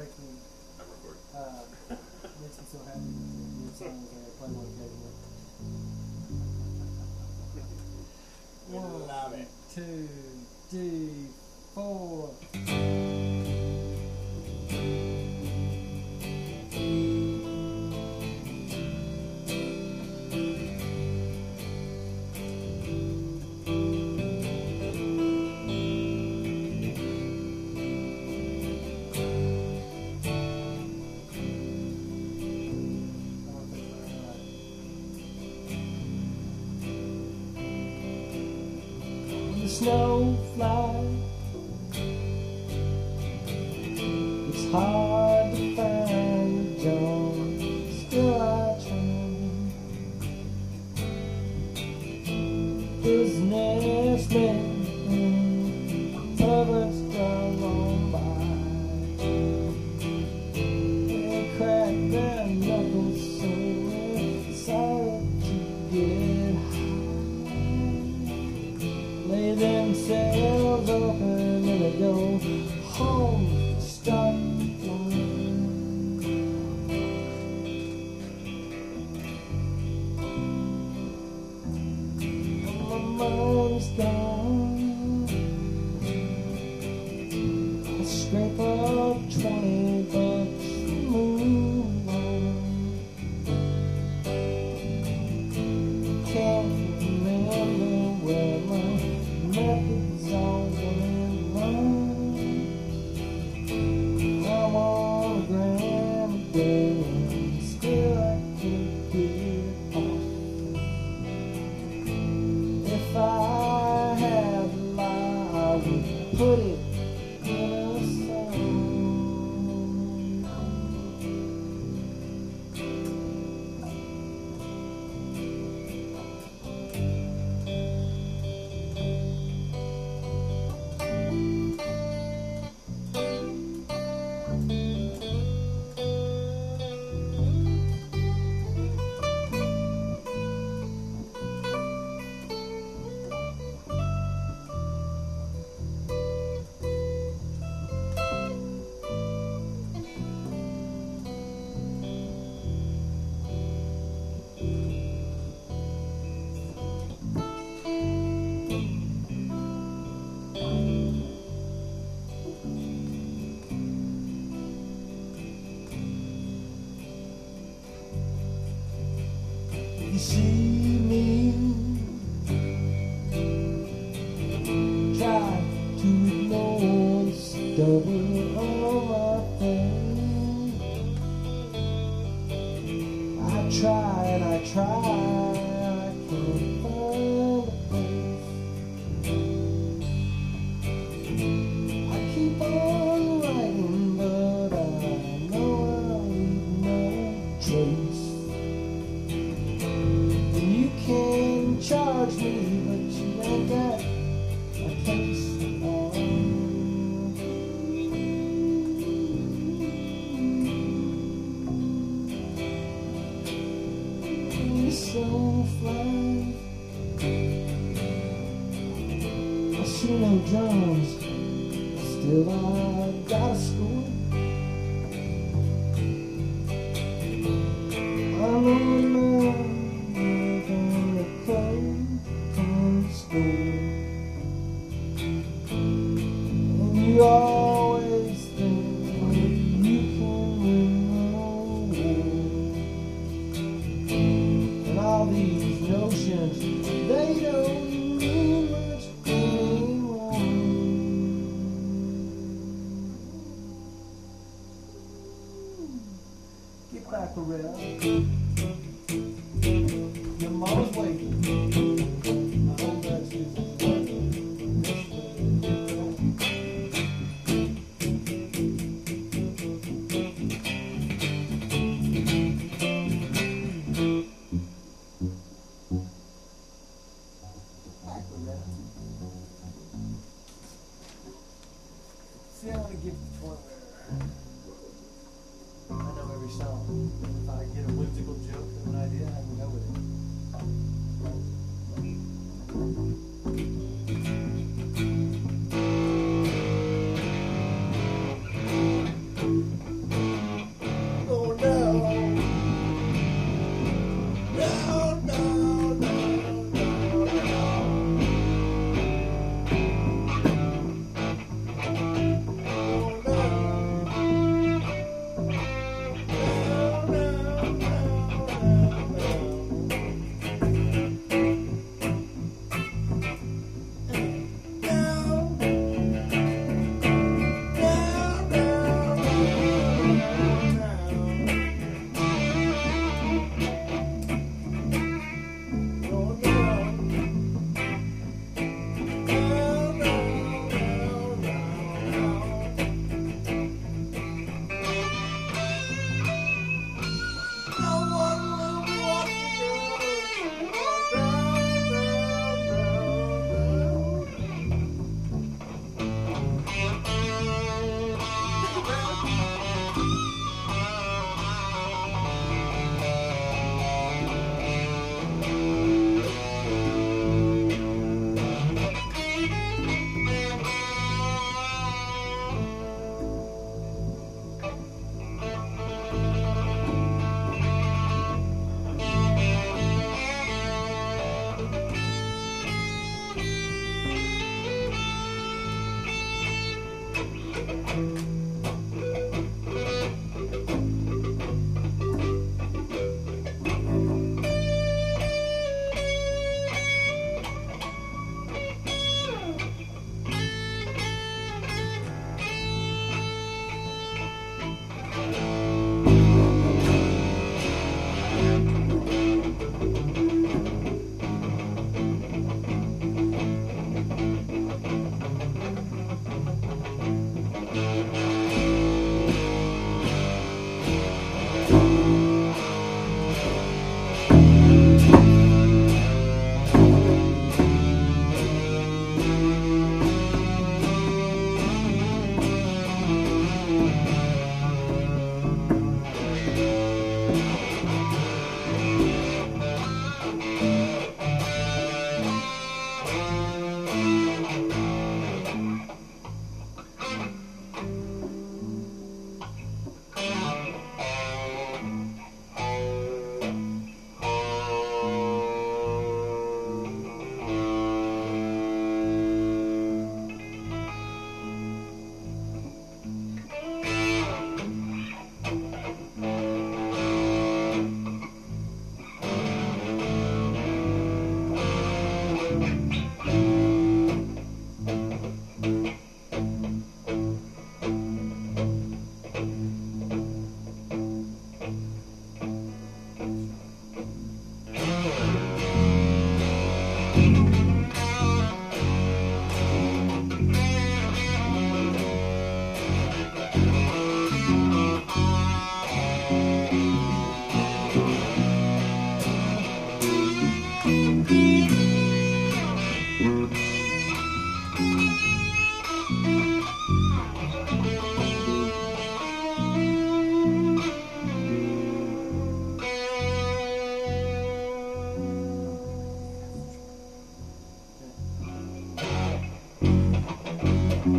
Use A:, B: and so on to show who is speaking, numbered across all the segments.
A: make me.
B: I'm recording.
A: Uh, makes me so happy. New song. Play one Snowflake. I was like.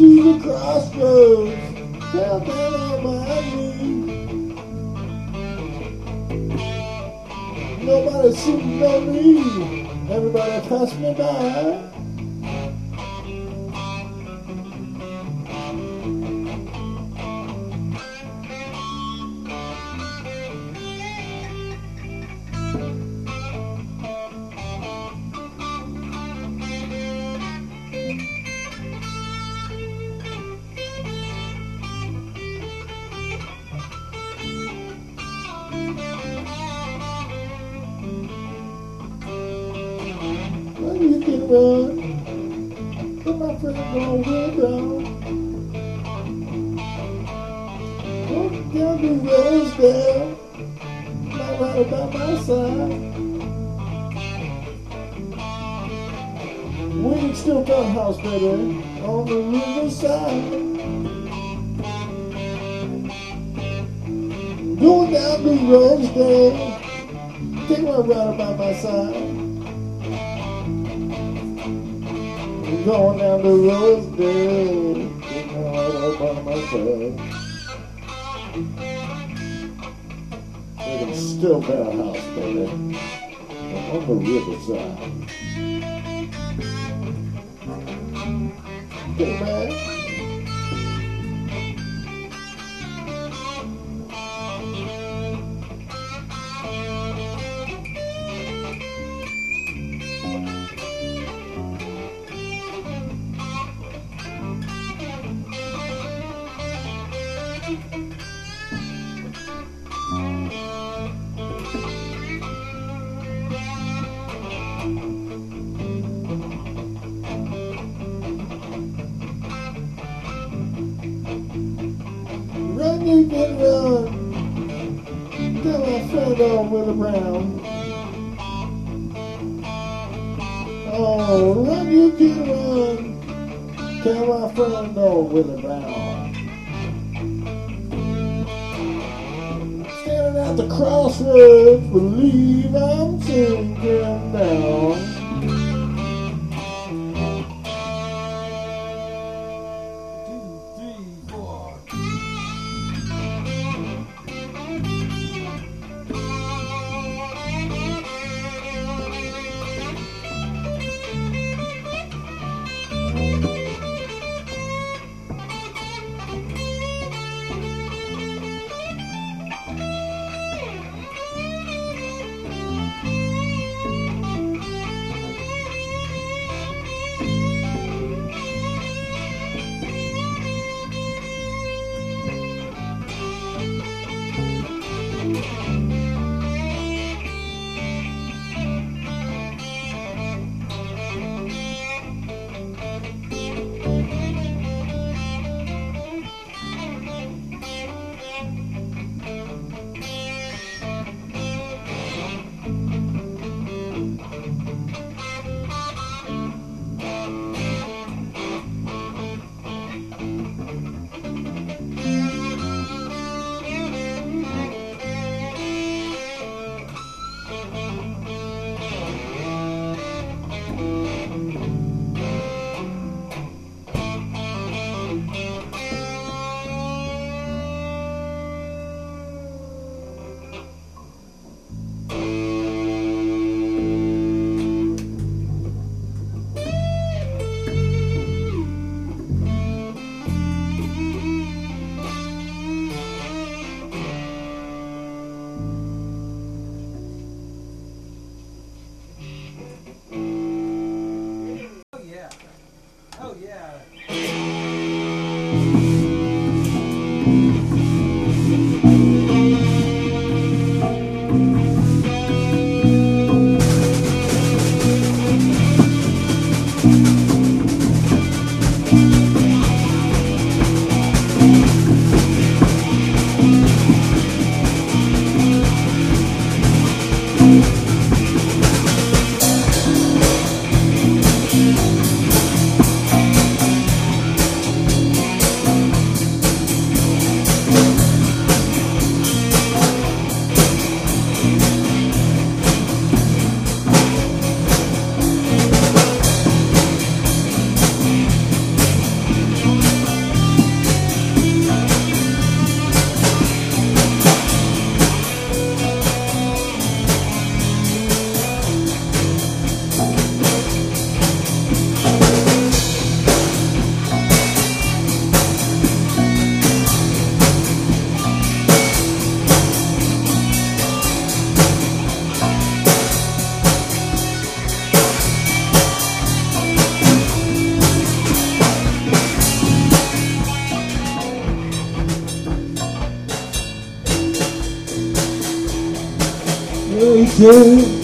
A: to the crossroads. Down on my knees.
C: Nobody shooting on me. Everybody passed me by. On the riverside. Going down the roads down. Take my ride by my side. Going down the road there, take my ride by my side. We can still a house, baby, on the riverside. On Willie Brown. Oh, run, you can run. Tell my friend on Willie Brown. Standing at the crossroads, believe I'm sinking down.
A: Rachel.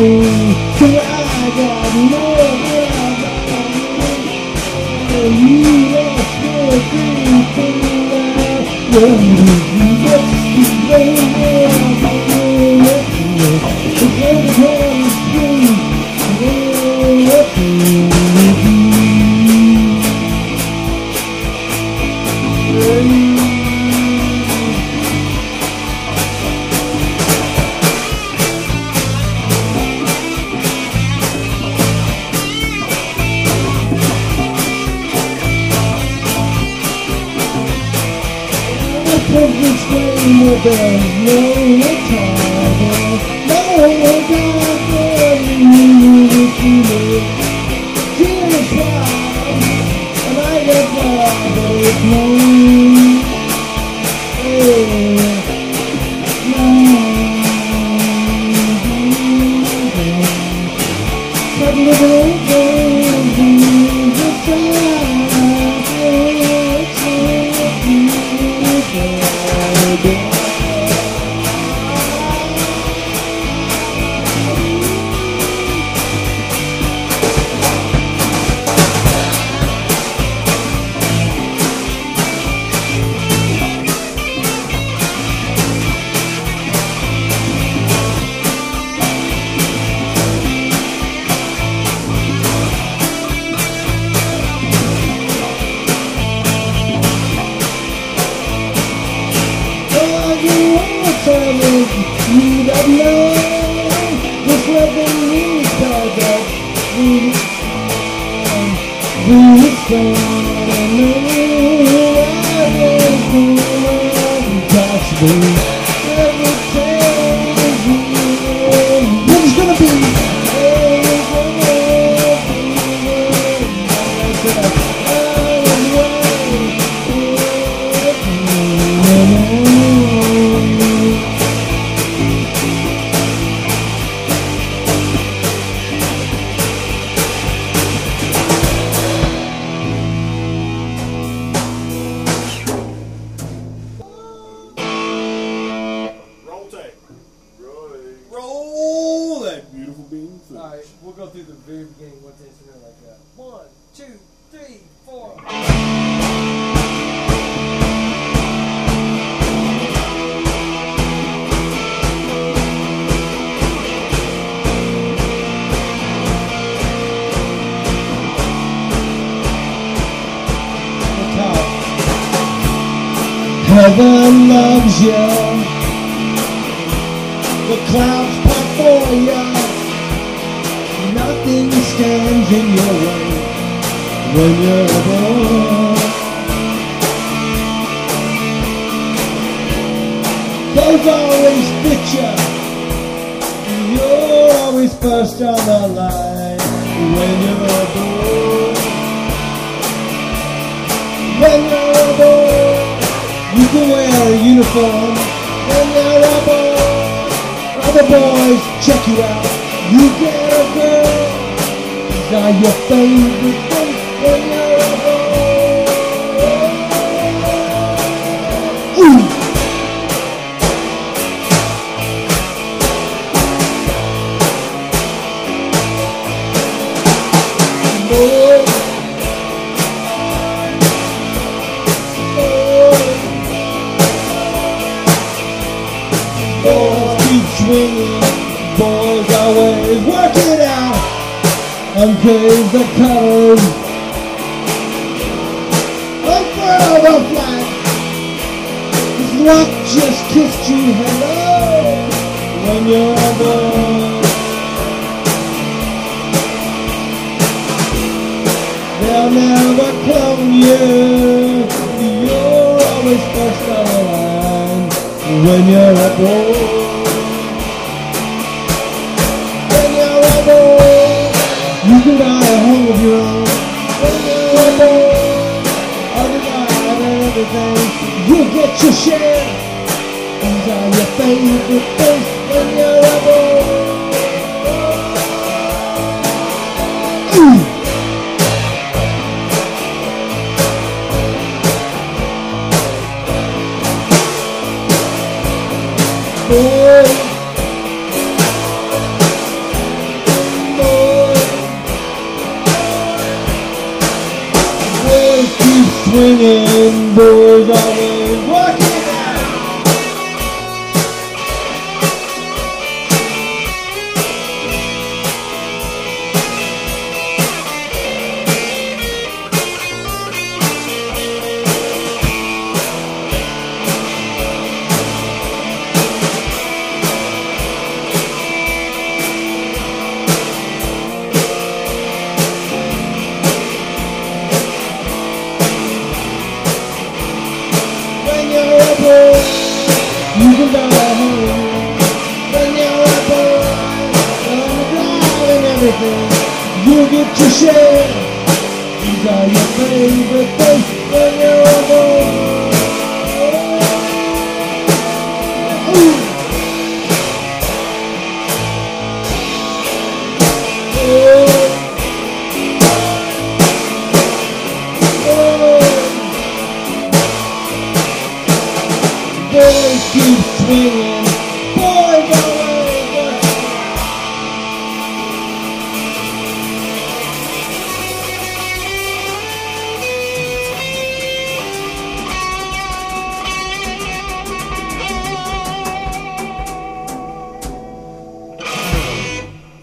A: In first on the line when you're born. When you're born. You can wear a uniform when you're a boy. Other boys check you out. You get a girl. These are your favorite Uncase the colors. This rock just kissed you hello when you're boy. They'll never clone you. You're always first on the line when you're boy. you get your share. These are your favorite things when you're a. Boy.